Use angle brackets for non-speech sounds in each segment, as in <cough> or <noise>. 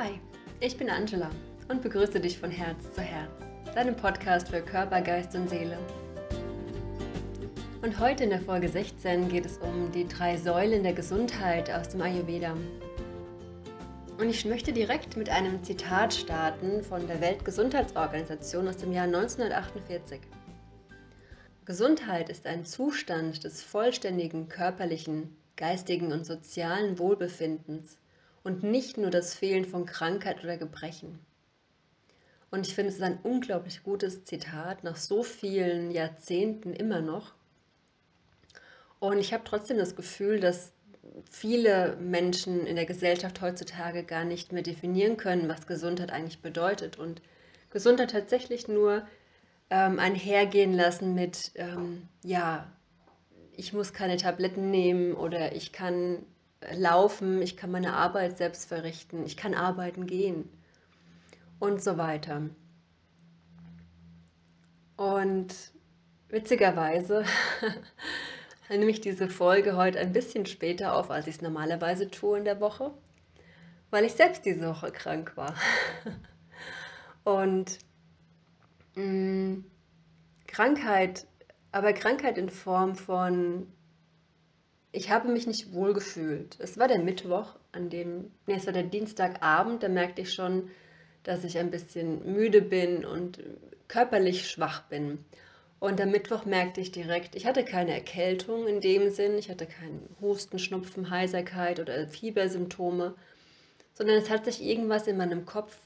Hi, ich bin Angela und begrüße dich von Herz zu Herz, deinem Podcast für Körper, Geist und Seele. Und heute in der Folge 16 geht es um die drei Säulen der Gesundheit aus dem Ayurveda. Und ich möchte direkt mit einem Zitat starten von der Weltgesundheitsorganisation aus dem Jahr 1948. Gesundheit ist ein Zustand des vollständigen körperlichen, geistigen und sozialen Wohlbefindens und nicht nur das Fehlen von Krankheit oder Gebrechen. Und ich finde, es ist ein unglaublich gutes Zitat nach so vielen Jahrzehnten immer noch. Und ich habe trotzdem das Gefühl, dass viele Menschen in der Gesellschaft heutzutage gar nicht mehr definieren können, was Gesundheit eigentlich bedeutet und Gesundheit tatsächlich nur ähm, einhergehen lassen mit, ähm, ja, ich muss keine Tabletten nehmen oder ich kann laufen, ich kann meine Arbeit selbst verrichten, ich kann arbeiten gehen und so weiter. Und witzigerweise <laughs> nehme ich diese Folge heute ein bisschen später auf, als ich es normalerweise tue in der Woche, weil ich selbst diese Woche krank war. <laughs> Und mh, mm, Krankheit, aber Krankheit in Form von ich habe mich nicht wohl gefühlt. Es war der Mittwoch, an dem, nee, es war der Dienstagabend, da merkte ich schon, dass ich ein bisschen müde bin und körperlich schwach bin. Und am Mittwoch merkte ich direkt, ich hatte keine Erkältung in dem Sinn, ich hatte keinen Husten, Schnupfen, Heiserkeit oder Fiebersymptome, sondern es hat sich irgendwas in meinem Kopf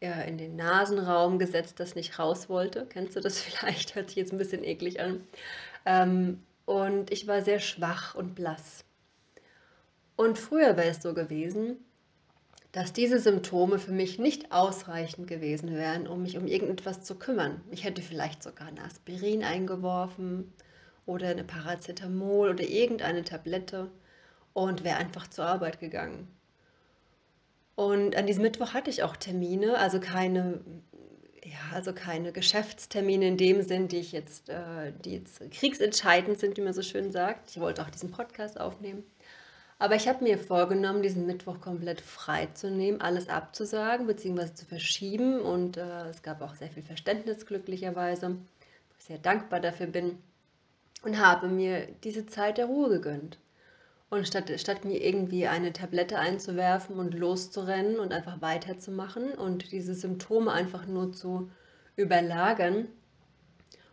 ja, in den Nasenraum gesetzt, das nicht raus wollte. Kennst du das <laughs> vielleicht? Hört sich jetzt ein bisschen eklig an. Ähm, und ich war sehr schwach und blass. Und früher wäre es so gewesen, dass diese Symptome für mich nicht ausreichend gewesen wären, um mich um irgendetwas zu kümmern. Ich hätte vielleicht sogar ein Aspirin eingeworfen oder eine Paracetamol oder irgendeine Tablette und wäre einfach zur Arbeit gegangen. Und an diesem Mittwoch hatte ich auch Termine, also keine ja, also keine Geschäftstermine in dem Sinn, die ich jetzt, äh, die jetzt kriegsentscheidend sind, wie man so schön sagt. Ich wollte auch diesen Podcast aufnehmen. Aber ich habe mir vorgenommen, diesen Mittwoch komplett frei zu nehmen, alles abzusagen bzw. zu verschieben. Und äh, es gab auch sehr viel Verständnis, glücklicherweise, wo ich sehr dankbar dafür bin. Und habe mir diese Zeit der Ruhe gegönnt. Und statt, statt mir irgendwie eine Tablette einzuwerfen und loszurennen und einfach weiterzumachen und diese Symptome einfach nur zu überlagern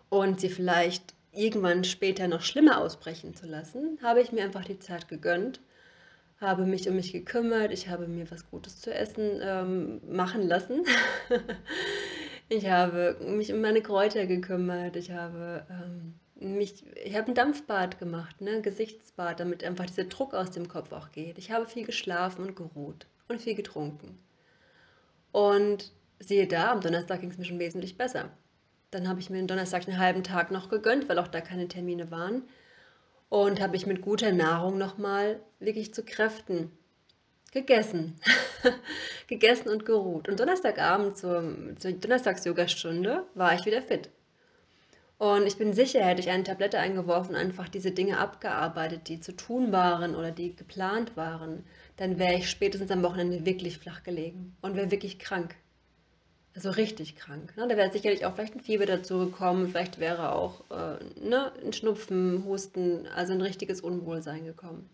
und sie vielleicht irgendwann später noch schlimmer ausbrechen zu lassen, habe ich mir einfach die Zeit gegönnt, habe mich um mich gekümmert, ich habe mir was Gutes zu essen ähm, machen lassen. <laughs> ich habe mich um meine Kräuter gekümmert, ich habe ähm, mich, ich habe ein Dampfbad gemacht, ne, Gesichtsbad, damit einfach dieser Druck aus dem Kopf auch geht. Ich habe viel geschlafen und geruht und viel getrunken. Und siehe da, am Donnerstag ging es mir schon wesentlich besser. Dann habe ich mir den Donnerstag einen halben Tag noch gegönnt, weil auch da keine Termine waren. Und habe ich mit guter Nahrung nochmal wirklich zu Kräften gegessen. <laughs> gegessen und geruht. Und Donnerstagabend zur, zur Donnerstags-Yoga-Stunde war ich wieder fit. Und ich bin sicher, hätte ich eine Tablette eingeworfen, einfach diese Dinge abgearbeitet, die zu tun waren oder die geplant waren, dann wäre ich spätestens am Wochenende wirklich flach gelegen und wäre wirklich krank. Also richtig krank. Ne? Da wäre sicherlich auch vielleicht ein Fieber dazu gekommen, vielleicht wäre auch äh, ne, ein Schnupfen, Husten, also ein richtiges Unwohlsein gekommen.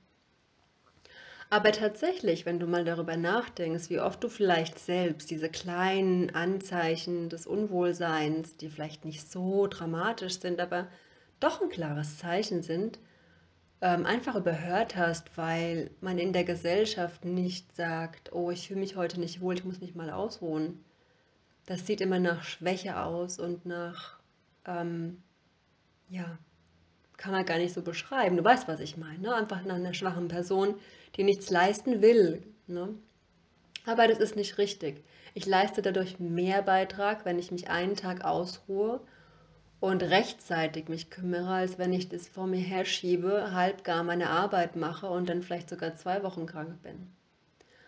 Aber tatsächlich, wenn du mal darüber nachdenkst, wie oft du vielleicht selbst diese kleinen Anzeichen des Unwohlseins, die vielleicht nicht so dramatisch sind, aber doch ein klares Zeichen sind, ähm, einfach überhört hast, weil man in der Gesellschaft nicht sagt, oh, ich fühle mich heute nicht wohl, ich muss mich mal ausruhen. Das sieht immer nach Schwäche aus und nach, ähm, ja, kann man gar nicht so beschreiben. Du weißt, was ich meine. Ne? Einfach nach einer schwachen Person, die nichts leisten will. Ne? Aber das ist nicht richtig. Ich leiste dadurch mehr Beitrag, wenn ich mich einen Tag ausruhe und rechtzeitig mich kümmere, als wenn ich das vor mir herschiebe, halb gar meine Arbeit mache und dann vielleicht sogar zwei Wochen krank bin.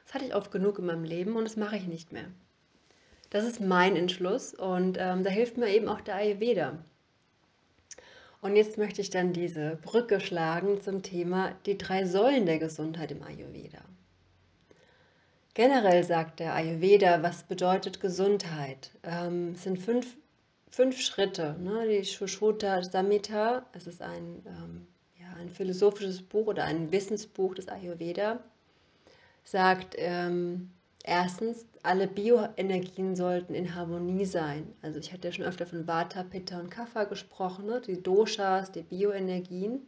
Das hatte ich oft genug in meinem Leben und das mache ich nicht mehr. Das ist mein Entschluss und ähm, da hilft mir eben auch der Ayurveda. Und jetzt möchte ich dann diese Brücke schlagen zum Thema die drei Säulen der Gesundheit im Ayurveda. Generell sagt der Ayurveda, was bedeutet Gesundheit? Ähm, es sind fünf, fünf Schritte. Ne? Die Shushruta Samhita, es ist ein, ähm, ja, ein philosophisches Buch oder ein Wissensbuch des Ayurveda, sagt ähm, erstens, alle Bioenergien sollten in Harmonie sein. Also ich hatte ja schon öfter von Vata, Pitta und Kapha gesprochen, ne? die Doshas, die Bioenergien,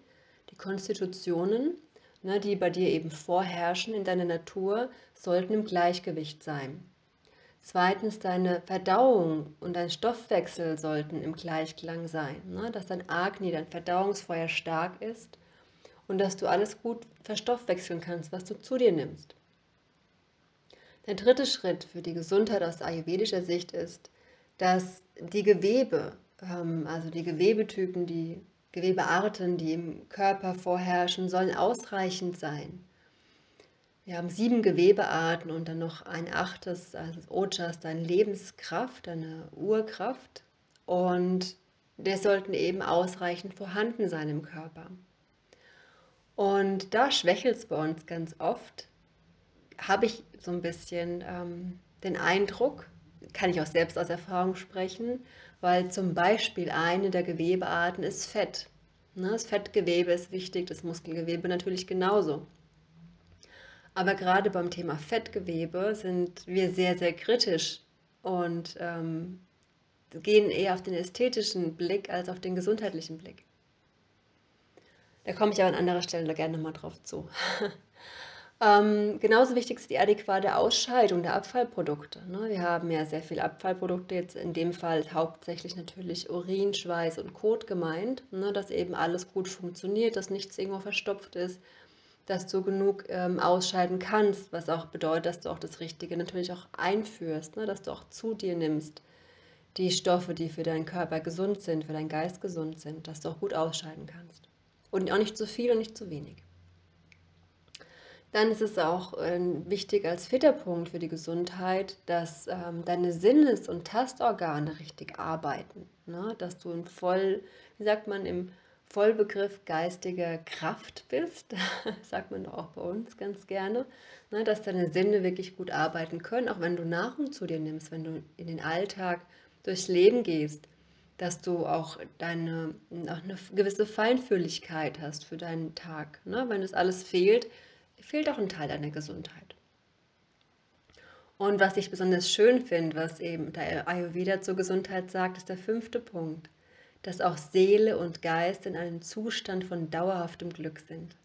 die Konstitutionen ne, die bei dir eben vorherrschen in deiner Natur, sollten im Gleichgewicht sein. Zweitens, deine Verdauung und dein Stoffwechsel sollten im Gleichklang sein, ne, dass dein Agni, dein Verdauungsfeuer stark ist und dass du alles gut verstoffwechseln kannst, was du zu dir nimmst. Der dritte Schritt für die Gesundheit aus ayurvedischer Sicht ist, dass die Gewebe, ähm, also die Gewebetypen, die Gewebearten, die im Körper vorherrschen, sollen ausreichend sein. Wir haben sieben Gewebearten und dann noch ein achtes, also Ojas, deine Lebenskraft, deine Urkraft. Und der sollten eben ausreichend vorhanden sein im Körper. Und da schwächelt es bei uns ganz oft. Habe ich so ein bisschen ähm, den Eindruck, kann ich auch selbst aus Erfahrung sprechen, weil zum Beispiel eine der Gewebearten ist Fett. Ne, das Fettgewebe ist wichtig, das Muskelgewebe natürlich genauso. Aber gerade beim Thema Fettgewebe sind wir sehr, sehr kritisch und ähm, gehen eher auf den ästhetischen Blick als auf den gesundheitlichen Blick. Da komme ich aber an anderer Stelle gerne nochmal drauf zu. <laughs> Ähm, genauso wichtig ist die adäquate Ausscheidung der Abfallprodukte. Ne? Wir haben ja sehr viele Abfallprodukte, jetzt in dem Fall hauptsächlich natürlich Urin, Schweiß und Kot gemeint, ne? dass eben alles gut funktioniert, dass nichts irgendwo verstopft ist, dass du genug ähm, ausscheiden kannst, was auch bedeutet, dass du auch das Richtige natürlich auch einführst, ne? dass du auch zu dir nimmst die Stoffe, die für deinen Körper gesund sind, für deinen Geist gesund sind, dass du auch gut ausscheiden kannst. Und auch nicht zu viel und nicht zu wenig. Dann ist es auch äh, wichtig als Filterpunkt für die Gesundheit, dass ähm, deine Sinnes- und Tastorgane richtig arbeiten. Ne? Dass du in voll, wie sagt man, im Vollbegriff geistiger Kraft bist, <laughs> sagt man doch auch bei uns ganz gerne, ne? dass deine Sinne wirklich gut arbeiten können, auch wenn du Nahrung zu dir nimmst, wenn du in den Alltag durchs Leben gehst, dass du auch deine auch eine gewisse Feinfühligkeit hast für deinen Tag. Ne? Wenn das alles fehlt, fehlt auch ein Teil deiner Gesundheit. Und was ich besonders schön finde, was eben der Ayurveda zur Gesundheit sagt, ist der fünfte Punkt, dass auch Seele und Geist in einem Zustand von dauerhaftem Glück sind.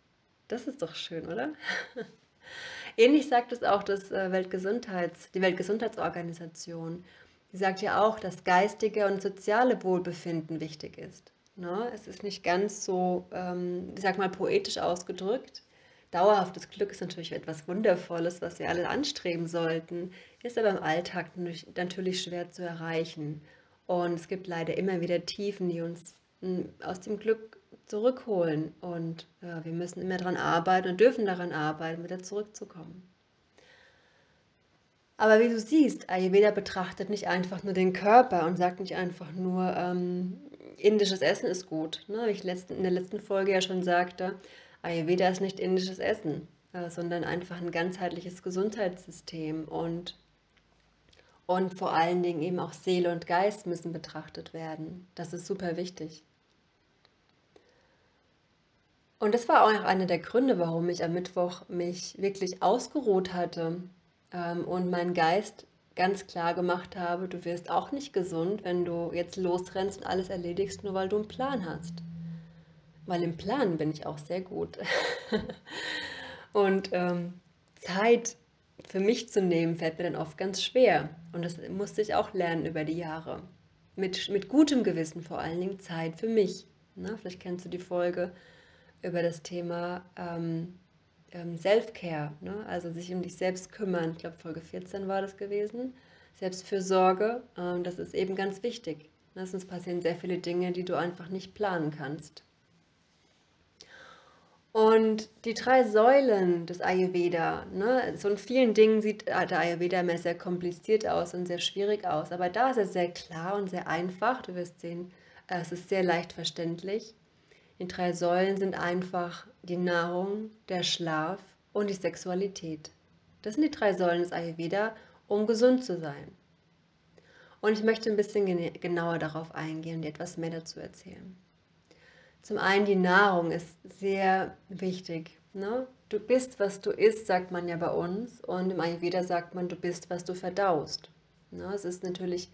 Das ist doch schön, oder? <laughs> Ähnlich sagt es auch das äh, Weltgesundheits, die Weltgesundheitsorganisation. Die sagt ja auch, dass geistige und soziale Wohlbefinden wichtig ist. Ne? Es ist nicht ganz so, ähm, ich sag mal, poetisch ausgedrückt, Dauerhaftes Glück ist natürlich etwas Wundervolles, was wir alle anstreben sollten, ist aber im Alltag natürlich schwer zu erreichen. Und es gibt leider immer wieder Tiefen, die uns hm, aus dem Glück zurückholen. Und ja, wir müssen immer daran arbeiten und dürfen daran arbeiten, wieder zurückzukommen. Aber wie du siehst, Ayurveda betrachtet nicht einfach nur den Körper und sagt nicht einfach nur, ähm, indisches Essen ist gut. Ne? Wie ich in der letzten Folge ja schon sagte, Ayurveda ist nicht indisches Essen, äh, sondern einfach ein ganzheitliches Gesundheitssystem und, und vor allen Dingen eben auch Seele und Geist müssen betrachtet werden. Das ist super wichtig. Und das war auch einer der Gründe, warum ich am Mittwoch mich wirklich ausgeruht hatte ähm, und meinen Geist ganz klar gemacht habe, du wirst auch nicht gesund, wenn du jetzt losrennst und alles erledigst, nur weil du einen Plan hast. Weil im Planen bin ich auch sehr gut. <laughs> und ähm, Zeit für mich zu nehmen, fällt mir dann oft ganz schwer. Und das musste ich auch lernen über die Jahre. Mit, mit gutem Gewissen vor allen Dingen Zeit für mich. Na, vielleicht kennst du die Folge über das Thema ähm, ähm, Self-Care, ne? also sich um dich selbst kümmern. Ich glaube, Folge 14 war das gewesen. Selbstfürsorge, ähm, das ist eben ganz wichtig. Sonst passieren sehr viele Dinge, die du einfach nicht planen kannst. Und die drei Säulen des Ayurveda, ne, so in vielen Dingen sieht der Ayurveda immer sehr kompliziert aus und sehr schwierig aus, aber da ist er sehr klar und sehr einfach. Du wirst sehen, es ist sehr leicht verständlich. Die drei Säulen sind einfach die Nahrung, der Schlaf und die Sexualität. Das sind die drei Säulen des Ayurveda, um gesund zu sein. Und ich möchte ein bisschen genauer darauf eingehen und dir etwas mehr dazu erzählen. Zum einen, die Nahrung ist sehr wichtig. Ne? Du bist, was du isst, sagt man ja bei uns. Und im Ayurveda sagt man, du bist, was du verdaust. Ne? Es ist natürlich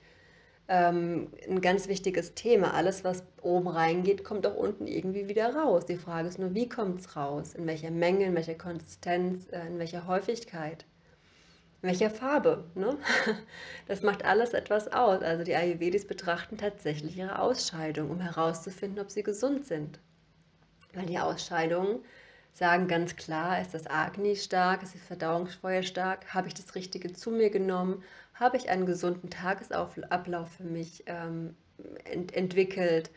ähm, ein ganz wichtiges Thema. Alles, was oben reingeht, kommt auch unten irgendwie wieder raus. Die Frage ist nur, wie kommt es raus? In welcher Menge, in welcher Konsistenz, äh, in welcher Häufigkeit? Welcher Farbe? Ne? <laughs> Das macht alles etwas aus. Also die Ayurvedis betrachten tatsächlich ihre Ausscheidung, um herauszufinden, ob sie gesund sind. Weil die Ausscheidungen sagen ganz klar, ist das Agni stark, ist das Verdauungsfeuer stark, habe ich das Richtige zu mir genommen, habe ich einen gesunden Tagesablauf für mich ähm, ent entwickelt,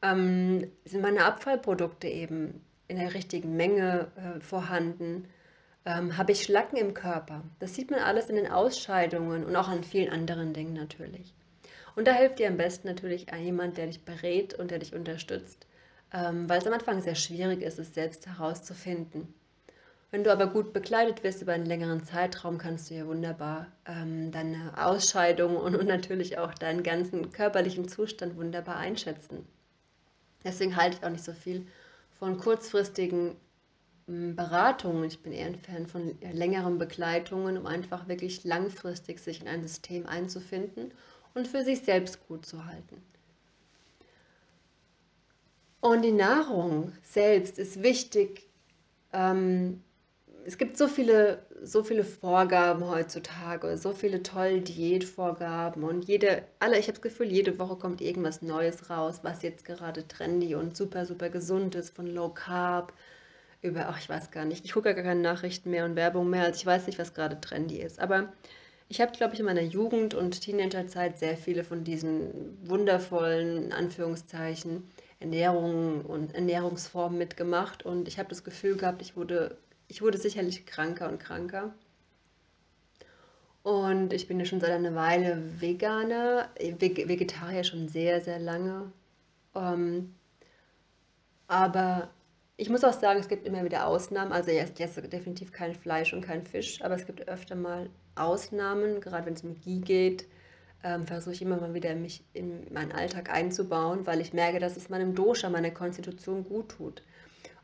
ähm, sind meine Abfallprodukte eben in der richtigen Menge äh, vorhanden, ähm, habe ich Schlacken im Körper. Das sieht man alles in den Ausscheidungen und auch an vielen anderen Dingen natürlich. Und da hilft dir am besten natürlich jemand, der dich berät und der dich unterstützt ähm, weil es am Anfang sehr schwierig ist, es selbst herauszufinden. Wenn du aber gut begleitet wirst über einen längeren Zeitraum, kannst du ja wunderbar ähm, deine Ausscheidung und, und natürlich auch deinen ganzen körperlichen Zustand wunderbar einschätzen. Deswegen halte ich auch nicht so viel von kurzfristigen Beratungen. Ich bin eher ein Fan von längeren Begleitungen, um einfach wirklich langfristig sich in ein System einzufinden und für sich selbst gut zu halten. Und die Nahrung selbst ist wichtig. Ähm, es gibt so viele, so viele Vorgaben heutzutage, so viele tolle Diätvorgaben und jede, alle, ich habe das Gefühl, jede Woche kommt irgendwas Neues raus, was jetzt gerade trendy und super, super gesund ist, von Low Carb über, ach, ich weiß gar nicht, ich gucke ja gar keine Nachrichten mehr und Werbung mehr, als ich weiß nicht, was gerade trendy ist. Aber ich habe, glaube ich, in meiner Jugend und Teenagerzeit sehr viele von diesen wundervollen, Anführungszeichen, Ernährung und Ernährungsformen mitgemacht und ich habe das Gefühl gehabt, ich wurde, ich wurde sicherlich kranker und kranker. Und ich bin ja schon seit einer Weile Veganer, Vegetarier schon sehr, sehr lange. Ähm, aber ich muss auch sagen, es gibt immer wieder Ausnahmen. Also ich esse definitiv kein Fleisch und kein Fisch, aber es gibt öfter mal Ausnahmen, gerade wenn es um Ghee geht ähm, versuche ich immer mal wieder mich in meinen Alltag einzubauen, weil ich merke, dass es meinem Dosha, meiner Konstitution gut tut.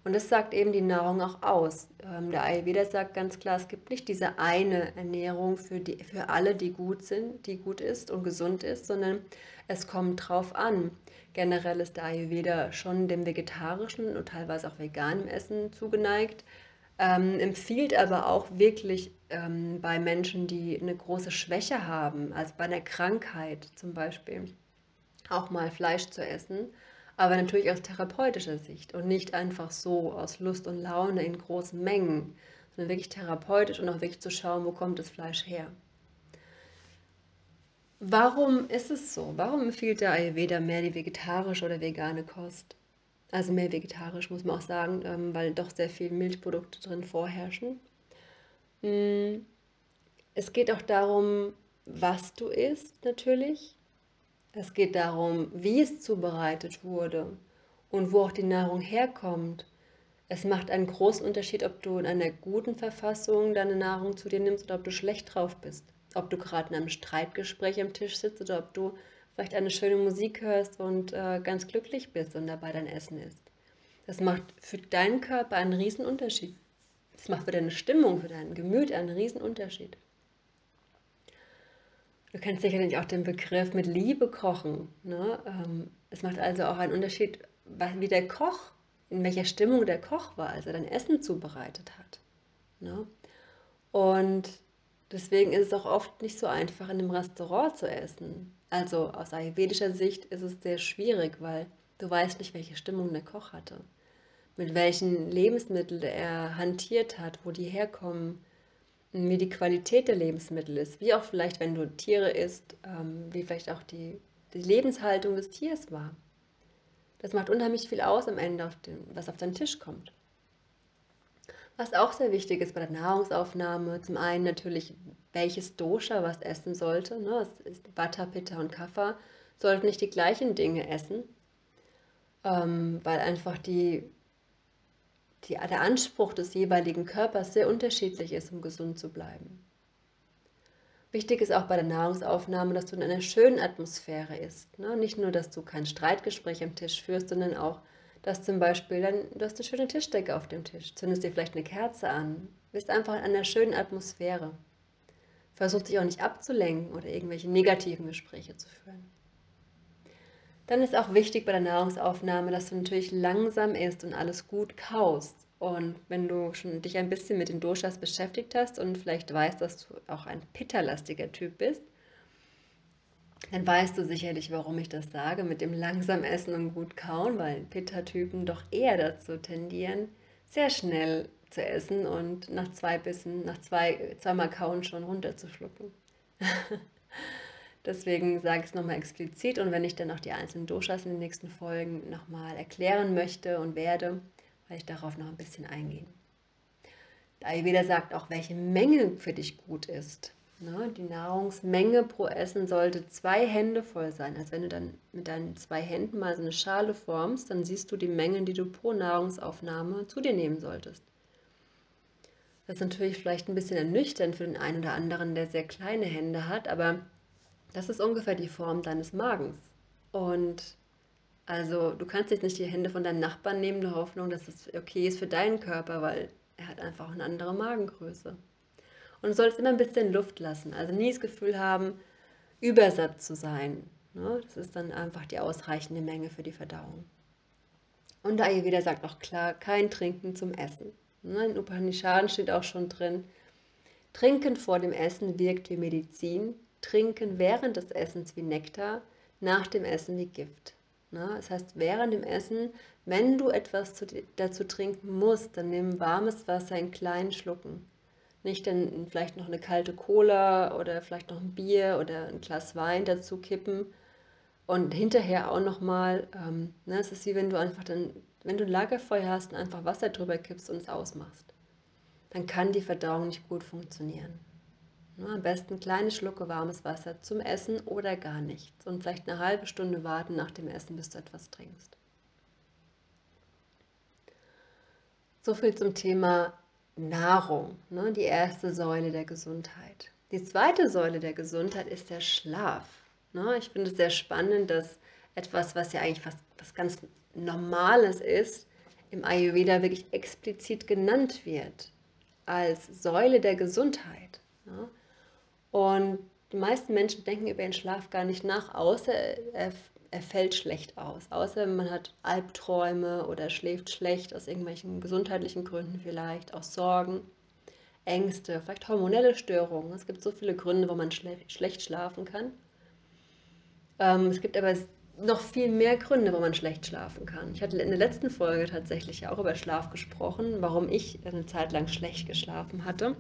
Und das sagt eben die Nahrung auch aus. Ähm, der Ayurveda sagt ganz klar, es gibt nicht diese eine Ernährung für, die, für alle, die gut sind, die gut ist und gesund ist, sondern es kommt drauf an. Generell ist der Ayurveda schon dem vegetarischen und teilweise auch veganem Essen zugeneigt ähm, empfiehlt aber auch wirklich ähm, bei Menschen, die eine große Schwäche haben, also bei einer Krankheit zum Beispiel, auch mal Fleisch zu essen, aber natürlich aus therapeutischer Sicht und nicht einfach so aus Lust und Laune in großen Mengen, sondern wirklich therapeutisch und auch wirklich zu schauen, wo kommt das Fleisch her. Warum ist es so? Warum empfiehlt der Ayurveda mehr die vegetarische oder vegane Kost? Also mehr vegetarisch, muss man auch sagen, ähm, weil doch sehr viele Milchprodukte drin vorherrschen. Mm, es geht auch darum, was du isst natürlich. Es geht darum, wie es zubereitet wurde und wo auch die Nahrung herkommt. Es macht einen großen Unterschied, ob du in einer guten Verfassung deine Nahrung zu dir nimmst oder ob du schlecht drauf bist. Ob du gerade in einem Streitgespräch am Tisch sitzt oder ob du vielleicht eine schöne Musik hörst und äh, ganz glücklich bist und dabei dein Essen isst. Das macht für deinen Körper einen riesen Unterschied. Das macht für deine Stimmung, für dein Gemüt einen riesen Unterschied. Du kennst sicherlich auch den Begriff mit Liebe kochen. Ne? Ähm, es macht also auch einen Unterschied, wie der Koch, in welcher Stimmung der Koch war, als er dein Essen zubereitet hat. Ne? Und deswegen ist es auch oft nicht so einfach, in einem Restaurant zu essen. Also aus ayurvedischer Sicht ist es sehr schwierig, weil du weißt nicht, welche Stimmung der Koch hatte, mit welchen Lebensmitteln er hantiert hat, wo die herkommen, wie die Qualität der Lebensmittel ist, wie auch vielleicht, wenn du Tiere isst, ähm, wie vielleicht auch die, die Lebenshaltung des Tiers war. Das macht unheimlich viel aus am Ende, auf den, was auf deinen Tisch kommt. Was auch sehr wichtig ist bei der Nahrungsaufnahme, zum einen natürlich, welches Dosha was essen sollte. Ne? Es ist Vata, Pitta und Kapha sollten nicht die gleichen Dinge essen, ähm, weil einfach die, die, der Anspruch des jeweiligen Körpers sehr unterschiedlich ist, um gesund zu bleiben. Wichtig ist auch bei der Nahrungsaufnahme, dass du in einer schönen Atmosphäre isst. Ne? Nicht nur, dass du kein Streitgespräch am Tisch führst, sondern auch, dass zum Beispiel dann, du hast eine schöne Tischdecke auf dem Tisch, zündest dir vielleicht eine Kerze an, bist einfach in einer schönen Atmosphäre. Versuch dich auch nicht abzulenken oder irgendwelche negativen Gespräche zu führen. Dann ist auch wichtig bei der Nahrungsaufnahme, dass du natürlich langsam isst und alles gut kaust. Und wenn du schon dich ein bisschen mit den Doshas beschäftigt hast und vielleicht weißt, dass du auch ein Pitta-lastiger Typ bist, dann weißt du sicherlich, warum ich das sage, mit dem langsam Essen und gut kauen, weil Pitta-Typen doch eher dazu tendieren, sehr schnell zu essen und nach zwei Bissen, nach zwei, zweimal kauen schon runterzuschlucken. <laughs> Deswegen sage ich es nochmal explizit und wenn ich dann auch die einzelnen Doshas in den nächsten Folgen nochmal erklären möchte und werde, werde ich darauf noch ein bisschen eingehen. Der Ayurveda sagt auch, welche Menge für dich gut ist. Ne? Die Nahrungsmenge pro Essen sollte zwei Hände voll sein. Also wenn du dann mit deinen zwei Händen mal so eine Schale formst, dann siehst du die Mengen, die du pro Nahrungsaufnahme zu dir nehmen solltest. Das ist natürlich vielleicht ein bisschen ernüchternd für den einen oder anderen, der sehr kleine Hände hat, aber das ist ungefähr die Form deines Magens. Und also du kannst jetzt nicht die Hände von deinem Nachbarn nehmen, in der Hoffnung, dass es okay ist für deinen Körper, weil er hat einfach eine andere Magengröße. Und du sollst immer ein bisschen Luft lassen, also nie das Gefühl haben, übersatt zu sein. Ne? Das ist dann einfach die ausreichende Menge für die Verdauung. Und der Ayurveda sagt auch klar, kein Trinken zum Essen. Ne, in Upanishaden steht auch schon drin, Trinken vor dem Essen wirkt wie Medizin, Trinken während des Essens wie Nektar, nach dem Essen wie Gift. Ne, das heißt, während dem Essen, wenn du etwas zu, dazu trinken musst, dann nimm warmes Wasser in kleinen Schlucken. Nicht dann vielleicht noch eine kalte Cola oder vielleicht noch ein Bier oder ein Glas Wein dazu kippen und hinterher auch nochmal, ähm, ne, es ist wie wenn du einfach dann wenn du ein Lagerfeuer hast und einfach Wasser drüber kippst und es ausmachst, dann kann die Verdauung nicht gut funktionieren. Am besten kleine Schlucke warmes Wasser zum Essen oder gar nichts und vielleicht eine halbe Stunde warten nach dem Essen, bis du etwas trinkst. So viel zum Thema Nahrung, ne, die erste Säule der Gesundheit. Die zweite Säule der Gesundheit ist der Schlaf. Ne, ich finde es sehr spannend, dass etwas, was ja eigentlich fast was ganz Normales ist, im Ayurveda wirklich explizit genannt wird als Säule der Gesundheit. Ja? Und die meisten Menschen denken über den Schlaf gar nicht nach, außer er, er fällt schlecht aus. Außer man hat Albträume oder schläft schlecht aus irgendwelchen gesundheitlichen Gründen vielleicht, aus Sorgen, Ängste, vielleicht hormonelle Störungen. Es gibt so viele Gründe, wo man schle schlecht schlafen kann. Ähm, es gibt aber noch viel mehr Gründe, warum man schlecht schlafen kann. Ich hatte in der letzten Folge tatsächlich auch über Schlaf gesprochen, warum ich eine Zeit lang schlecht geschlafen hatte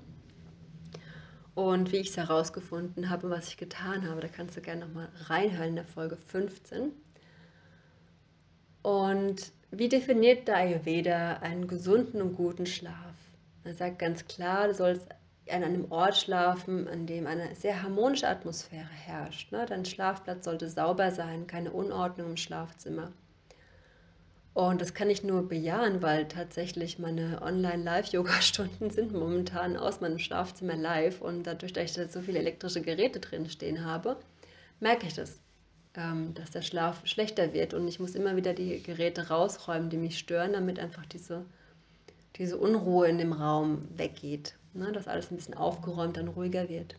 und wie ich es herausgefunden habe, was ich getan habe. Da kannst du gerne nochmal reinhören in der Folge 15. Und wie definiert der Ayurveda einen gesunden und guten Schlaf? Er sagt ganz klar, du sollst an einem Ort schlafen, an dem eine sehr harmonische Atmosphäre herrscht. Ne? Dein Schlafplatz sollte sauber sein, keine Unordnung im Schlafzimmer. Und das kann ich nur bejahen, weil tatsächlich meine Online-Live-Yoga-Stunden sind momentan aus meinem Schlafzimmer live und dadurch, dass ich da so viele elektrische Geräte drin stehen habe, merke ich das, ähm, dass der Schlaf schlechter wird und ich muss immer wieder die Geräte rausräumen, die mich stören, damit einfach diese, diese Unruhe in dem Raum weggeht ne, dass alles ein bisschen aufgeräumt und ruhiger wird.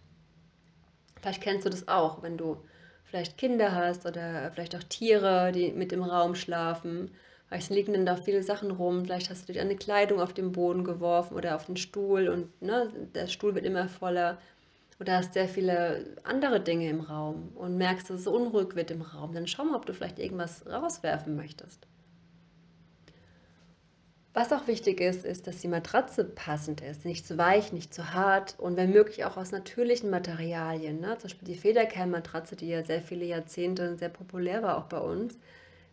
Vielleicht kennst du das auch, wenn du vielleicht Kinder hast oder vielleicht auch Tiere, die mit im Raum schlafen. Vielleicht liegen dann da viele Sachen rum. Vielleicht hast du dir eine Kleidung auf den Boden geworfen oder auf den Stuhl und ne, der Stuhl wird immer voller. Oder hast sehr viele andere Dinge im Raum und merkst, dass es unruhig wird im Raum. Dann schau mal, ob du vielleicht irgendwas rauswerfen möchtest. Was auch wichtig ist, ist, dass die Matratze passend ist, nicht zu weich, nicht zu hart und wenn möglich auch aus natürlichen Materialien. Ne? Zum Beispiel die Federkernmatratze, die ja sehr viele Jahrzehnte sehr populär war, auch bei uns,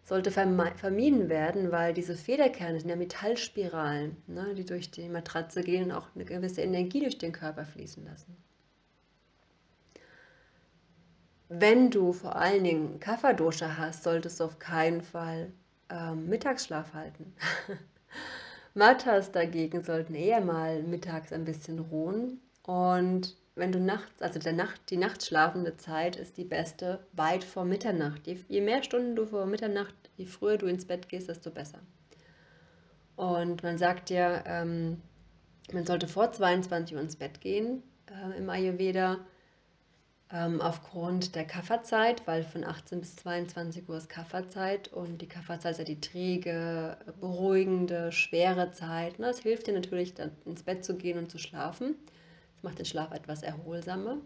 sollte vermieden werden, weil diese Federkerne sind ja Metallspiralen, ne? die durch die Matratze gehen und auch eine gewisse Energie durch den Körper fließen lassen. Wenn du vor allen Dingen Kafferdosche hast, solltest du auf keinen Fall ähm, Mittagsschlaf halten. <laughs> Matas dagegen sollten eher mal mittags ein bisschen ruhen. Und wenn du nachts, also der Nacht, die nachts schlafende Zeit ist die beste weit vor Mitternacht. Je, je mehr Stunden du vor Mitternacht, je früher du ins Bett gehst, desto besser. Und man sagt ja, ähm, man sollte vor 22 Uhr ins Bett gehen äh, im Ayurveda ähm, aufgrund der Kafferzeit, weil von 18 bis 22 Uhr ist Kafferzeit und die Kafferzeit ist ja die träge, beruhigende, schwere Zeit. Ne? Es hilft dir natürlich, dann ins Bett zu gehen und zu schlafen. Es macht den Schlaf etwas erholsamer.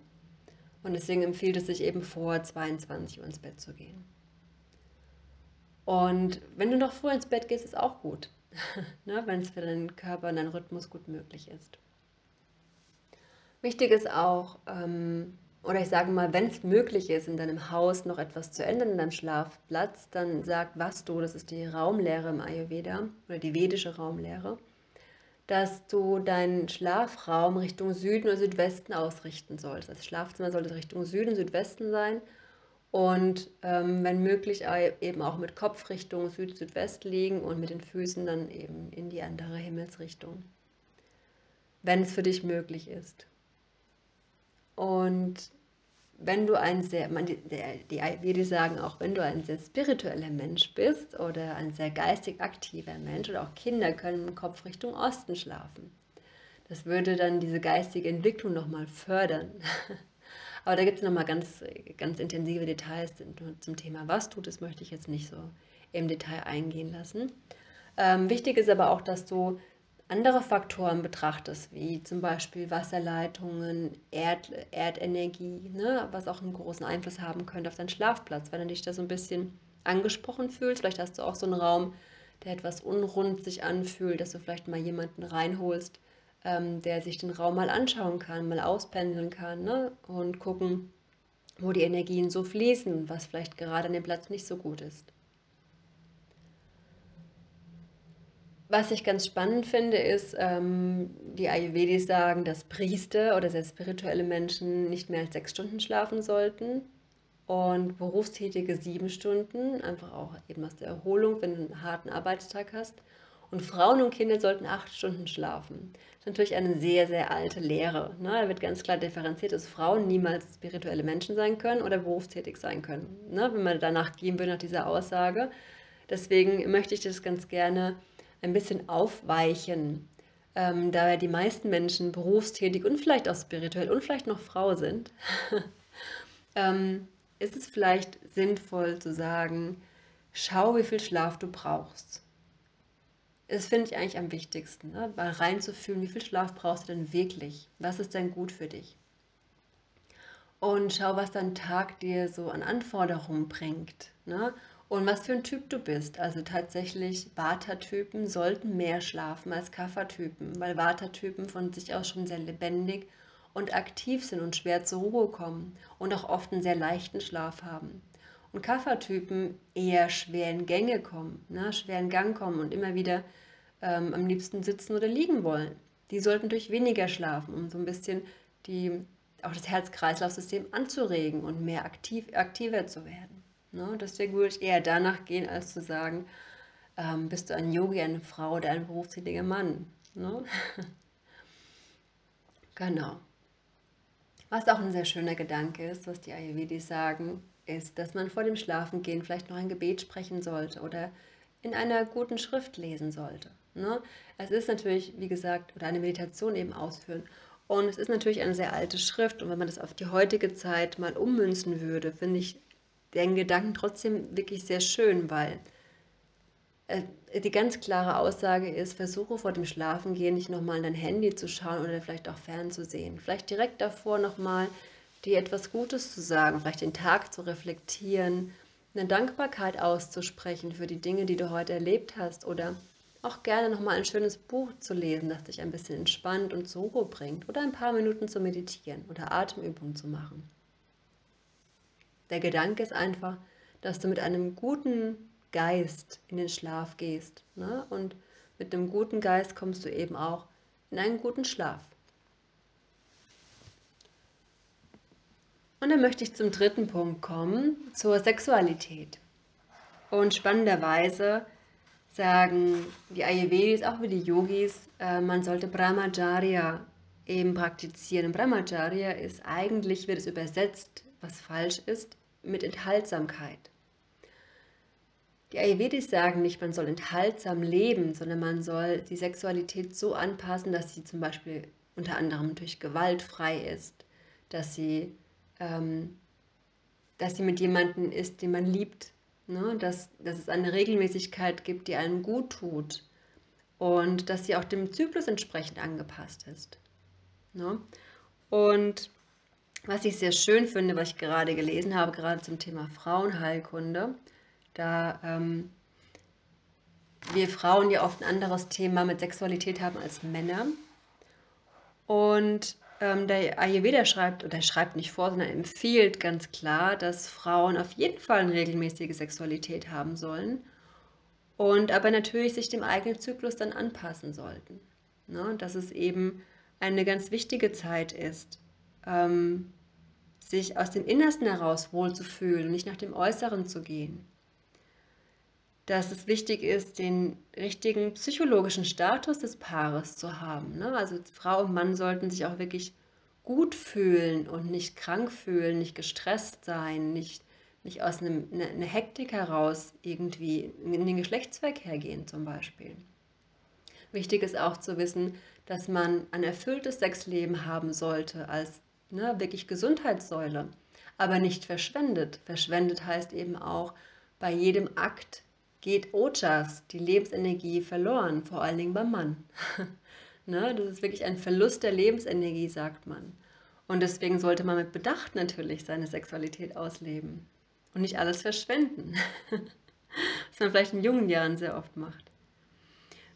Und deswegen empfiehlt es sich eben vor 22 Uhr ins Bett zu gehen. Und wenn du noch früher ins Bett gehst, ist auch gut, <laughs> ne? wenn es für deinen Körper und deinen Rhythmus gut möglich ist. Wichtig ist auch, ähm, oder ich sage mal, wenn es möglich ist, in deinem Haus noch etwas zu ändern in deinem Schlafplatz, dann sagt Vastu, das ist die Raumlehre im Ayurveda oder die vedische Raumlehre, dass du deinen Schlafraum Richtung Süden oder Südwesten ausrichten sollst. Das Schlafzimmer sollte Richtung Süden, Südwesten sein und ähm, wenn möglich eben auch mit Kopf Richtung Süd-Südwest liegen und mit den Füßen dann eben in die andere Himmelsrichtung, wenn es für dich möglich ist. Und wenn du ein sehr, man, die, die sagen auch, wenn du ein sehr spiritueller Mensch bist oder ein sehr geistig aktiver Mensch oder auch Kinder können im Kopf Richtung Osten schlafen. Das würde dann diese geistige Entwicklung nochmal fördern. <laughs> Aber da gibt es nochmal ganz, ganz intensive Details zum Thema was tut. Das möchte ich jetzt nicht so im Detail eingehen lassen. Ähm, wichtig ist aber auch, dass du andere Faktoren betrachtest, wie zum Beispiel Wasserleitungen, Erd, Erdenergie, ne, was auch einen großen Einfluss haben könnte auf deinen Schlafplatz, wenn du dich da so ein bisschen angesprochen fühlst. Vielleicht hast du auch so einen Raum, der etwas unrund sich anfühlt, dass du vielleicht mal jemanden reinholst, ähm, der sich den Raum mal anschauen kann, mal auspendeln kann ne, und gucken, wo die Energien so fließen, was vielleicht gerade an dem Platz nicht so gut ist. Was ich ganz spannend finde, ist, ähm, die Ayurvedis sagen, dass Priester oder sehr spirituelle Menschen nicht mehr als sechs Stunden schlafen sollten und Berufstätige sieben Stunden, einfach auch eben aus der Erholung, wenn du einen harten Arbeitstag hast. Und Frauen und Kinder sollten acht Stunden schlafen. Das ist natürlich eine sehr, sehr alte Lehre. Ne? Da wird ganz klar differenziert, dass Frauen niemals spirituelle Menschen sein können oder berufstätig sein können. Ne? Wenn man danach gehen würde, nach dieser Aussage. Deswegen möchte ich das ganz gerne ein bisschen aufweichen, ähm, da die meisten Menschen berufstätig und vielleicht auch spirituell und vielleicht noch Frau sind, <laughs> ähm, ist es vielleicht sinnvoll zu sagen, schau, wie viel Schlaf du brauchst. Das finde ich eigentlich am wichtigsten, ne? mal reinzufühlen, wie viel Schlaf brauchst du denn wirklich? Was ist denn gut für dich? Und schau, was dein Tag dir so an Anforderungen bringt. Ne? Und was für ein Typ du bist. Also tatsächlich, Vata-Typen sollten mehr schlafen als Kapha-Typen, weil Vata-Typen von sich aus schon sehr lebendig und aktiv sind und schwer zur Ruhe kommen und auch oft einen sehr leichten Schlaf haben. Und Kapha-Typen eher schwer in Gänge kommen, ne, schwer in Gang kommen und immer wieder ähm, am liebsten sitzen oder liegen wollen. Die sollten durch weniger schlafen, um so ein bisschen die, auch das Herz-Kreislauf-System anzuregen und mehr aktiv, aktiver zu werden. Ne? Deswegen würde ich eher danach gehen, als zu sagen, ähm, bist du ein Yogi, eine Frau oder ein berufstätiger Mann. Ne? <laughs> genau. Was auch ein sehr schöner Gedanke ist, was die Ayurvedis sagen, ist, dass man vor dem Schlafengehen vielleicht noch ein Gebet sprechen sollte oder in einer guten Schrift lesen sollte. Ne? Es ist natürlich, wie gesagt, oder eine Meditation eben ausführen. Und es ist natürlich eine sehr alte Schrift. Und wenn man das auf die heutige Zeit mal ummünzen würde, finde ich den Gedanken trotzdem wirklich sehr schön, weil äh, die ganz klare Aussage ist, versuche vor dem Schlafengehen nicht nochmal in dein Handy zu schauen oder vielleicht auch fernzusehen. Vielleicht direkt davor nochmal dir etwas Gutes zu sagen, vielleicht den Tag zu reflektieren, eine Dankbarkeit auszusprechen für die Dinge, die du heute erlebt hast oder auch gerne nochmal ein schönes Buch zu lesen, das dich ein bisschen entspannt und zur Ruhe bringt oder ein paar Minuten zu meditieren oder Atemübungen zu machen. Der Gedanke ist einfach, dass du mit einem guten Geist in den Schlaf gehst. Ne? Und mit einem guten Geist kommst du eben auch in einen guten Schlaf. Und dann möchte ich zum dritten Punkt kommen, zur Sexualität. Und spannenderweise sagen die Ayurvedis, auch wie die Yogis, äh, man sollte Brahmacharya eben praktizieren. Brahmacharya ist eigentlich, wird es übersetzt, was falsch ist, mit Enthaltsamkeit. Die Ayurvedis sagen nicht, man soll enthaltsam leben, sondern man soll die Sexualität so anpassen, dass sie zum Beispiel unter anderem durch Gewalt frei ist, dass sie, ähm, dass sie mit jemandem ist, den man liebt, ne? dass, dass es eine Regelmäßigkeit gibt, die einem gut tut und dass sie auch dem Zyklus entsprechend angepasst ist. Ne? Und was ich sehr schön finde, was ich gerade gelesen habe, gerade zum Thema Frauenheilkunde, da ähm, wir Frauen ja oft ein anderes Thema mit Sexualität haben als Männer. Und ähm, der Ayurveda schreibt, oder schreibt nicht vor, sondern empfiehlt ganz klar, dass Frauen auf jeden Fall eine regelmäßige Sexualität haben sollen und aber natürlich sich dem eigenen Zyklus dann anpassen sollten. Ne? Dass es eben eine ganz wichtige Zeit ist, ähm, sich aus dem Innersten heraus wohlzufühlen und nicht nach dem Äußeren zu gehen. Dass es wichtig ist, den richtigen psychologischen Status des Paares zu haben. Ne? Also Frau und Mann sollten sich auch wirklich gut fühlen und nicht krank fühlen, nicht gestresst sein, nicht, nicht aus einem, eine, eine Hektik heraus irgendwie in den Geschlechtsverkehr gehen zum Beispiel. Wichtig ist auch zu wissen, dass man ein erfülltes Sexleben haben sollte als ne, wirklich Gesundheitssäule, aber nicht verschwendet. Verschwendet heißt eben auch, bei jedem Akt geht Ojas, die Lebensenergie, verloren, vor allen Dingen beim Mann. <laughs> ne, das ist wirklich ein Verlust der Lebensenergie, sagt man. Und deswegen sollte man mit Bedacht natürlich seine Sexualität ausleben und nicht alles verschwenden, <laughs> was man vielleicht in jungen Jahren sehr oft macht.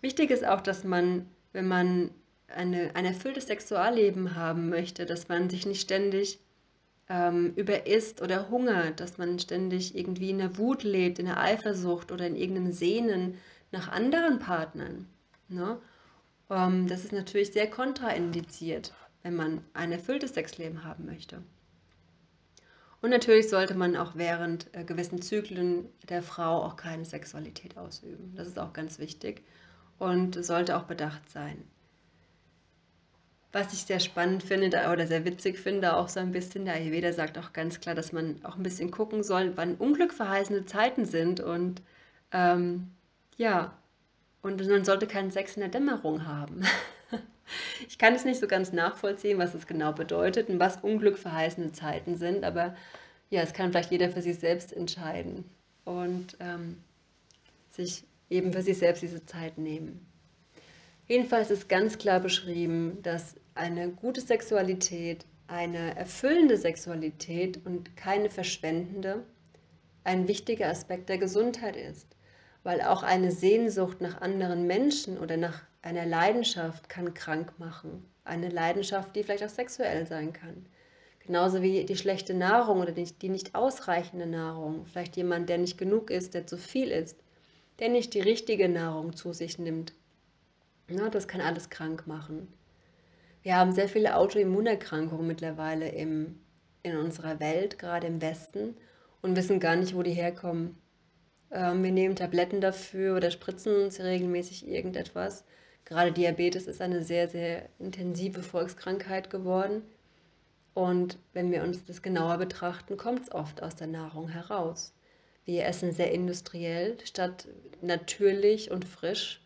Wichtig ist auch, dass man, wenn man eine, ein erfülltes Sexualleben haben möchte, dass man sich nicht ständig ähm, überisst oder hungert, dass man ständig irgendwie in der Wut lebt, in der Eifersucht oder in irgendeinem Sehnen nach anderen Partnern. Ne? Ähm, das ist natürlich sehr kontraindiziert, wenn man ein erfülltes Sexleben haben möchte. Und natürlich sollte man auch während äh, gewissen Zyklen der Frau auch keine Sexualität ausüben. Das ist auch ganz wichtig und sollte auch bedacht sein. Was ich sehr spannend finde oder sehr witzig finde, auch so ein bisschen, der Ayurveda sagt auch ganz klar, dass man auch ein bisschen gucken soll, wann unglückverheißene Zeiten sind und ähm, ja, und man sollte keinen Sex in der Dämmerung haben. <laughs> ich kann es nicht so ganz nachvollziehen, was es genau bedeutet und was unglückverheißene Zeiten sind, aber ja, es kann vielleicht jeder für sich selbst entscheiden und ähm, sich eben für sich selbst diese Zeit nehmen. Jedenfalls ist ganz klar beschrieben, dass eine gute Sexualität, eine erfüllende Sexualität und keine verschwendende ein wichtiger Aspekt der Gesundheit ist, weil auch eine Sehnsucht nach anderen Menschen oder nach einer Leidenschaft kann krank machen. Eine Leidenschaft, die vielleicht auch sexuell sein kann. Genauso wie die schlechte Nahrung oder die nicht ausreichende Nahrung. Vielleicht jemand, der nicht genug ist, der zu viel ist, der nicht die richtige Nahrung zu sich nimmt, na, das kann alles krank machen. Wir haben sehr viele Autoimmunerkrankungen mittlerweile im, in unserer Welt, gerade im Westen, und wissen gar nicht, wo die herkommen. Ähm, wir nehmen Tabletten dafür oder spritzen uns regelmäßig irgendetwas. Gerade Diabetes ist eine sehr, sehr intensive Volkskrankheit geworden. Und wenn wir uns das genauer betrachten, kommt es oft aus der Nahrung heraus. Wir essen sehr industriell statt natürlich und frisch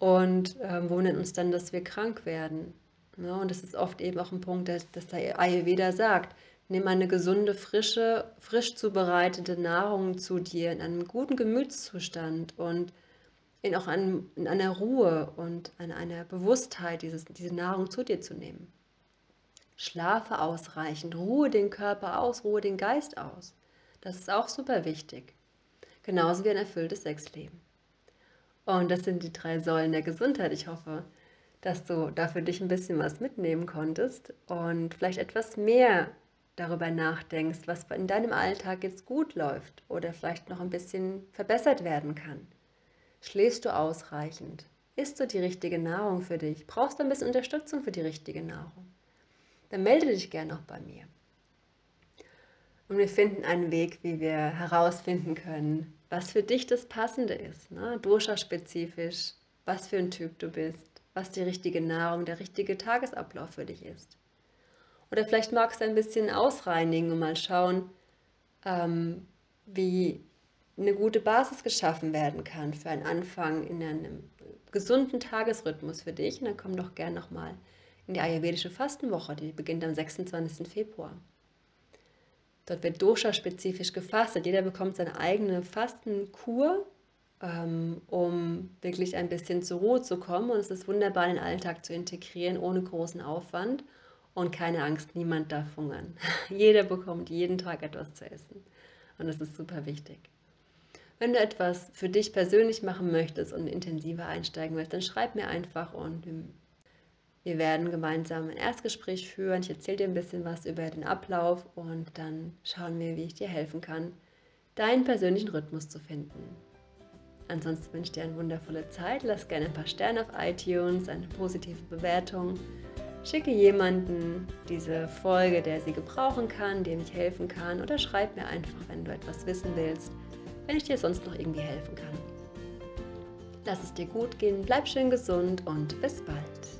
und ähm, wundern uns dann, dass wir krank werden. Ja, und das ist oft eben auch ein Punkt, dass, dass der Ayurveda sagt, nimm eine gesunde, frische, frisch zubereitete Nahrung zu dir in einem guten Gemütszustand und in auch einem, in einer Ruhe und in einer Bewusstheit, dieses, diese Nahrung zu dir zu nehmen. Schlafe ausreichend, ruhe den Körper aus, ruhe den Geist aus. Das ist auch super wichtig. Genauso wie ein erfülltes Sexleben. Und das sind die drei Säulen der Gesundheit. Ich hoffe, dass du da für dich ein bisschen was mitnehmen konntest und vielleicht etwas mehr darüber nachdenkst, was in deinem Alltag jetzt gut läuft oder vielleicht noch ein bisschen verbessert werden kann. Schläfst du ausreichend? Isst du die richtige Nahrung für dich? Brauchst du ein bisschen Unterstützung für die richtige Nahrung? Dann melde dich gerne noch bei mir. Und wir finden einen Weg, wie wir herausfinden können, was für dich das Passende ist, ne? Dosha-spezifisch, was für ein Typ du bist, was die richtige Nahrung, der richtige Tagesablauf für dich ist. Oder vielleicht magst du ein bisschen ausreinigen und mal schauen, ähm, wie eine gute Basis geschaffen werden kann für einen Anfang in einem gesunden Tagesrhythmus für dich. Und dann komm doch gern nochmal in die ayurvedische Fastenwoche, die beginnt am 26. Februar. Dort wird Dosha-spezifisch gefastet. Jeder bekommt seine eigene Fastenkur, um wirklich ein bisschen zur Ruhe zu kommen. Und es ist wunderbar, den Alltag zu integrieren, ohne großen Aufwand. Und keine Angst, niemand darf hungern. <laughs> Jeder bekommt jeden Tag etwas zu essen. Und das ist super wichtig. Wenn du etwas für dich persönlich machen möchtest und intensiver einsteigen willst, dann schreib mir einfach und wir werden gemeinsam ein Erstgespräch führen. Ich erzähle dir ein bisschen was über den Ablauf und dann schauen wir, wie ich dir helfen kann, deinen persönlichen Rhythmus zu finden. Ansonsten wünsche ich dir eine wundervolle Zeit. Lass gerne ein paar Sterne auf iTunes, eine positive Bewertung. Schicke jemanden diese Folge, der sie gebrauchen kann, dem ich helfen kann, oder schreib mir einfach, wenn du etwas wissen willst wenn ich dir sonst noch irgendwie helfen kann. Lass es dir gut gehen, bleib schön gesund und bis bald.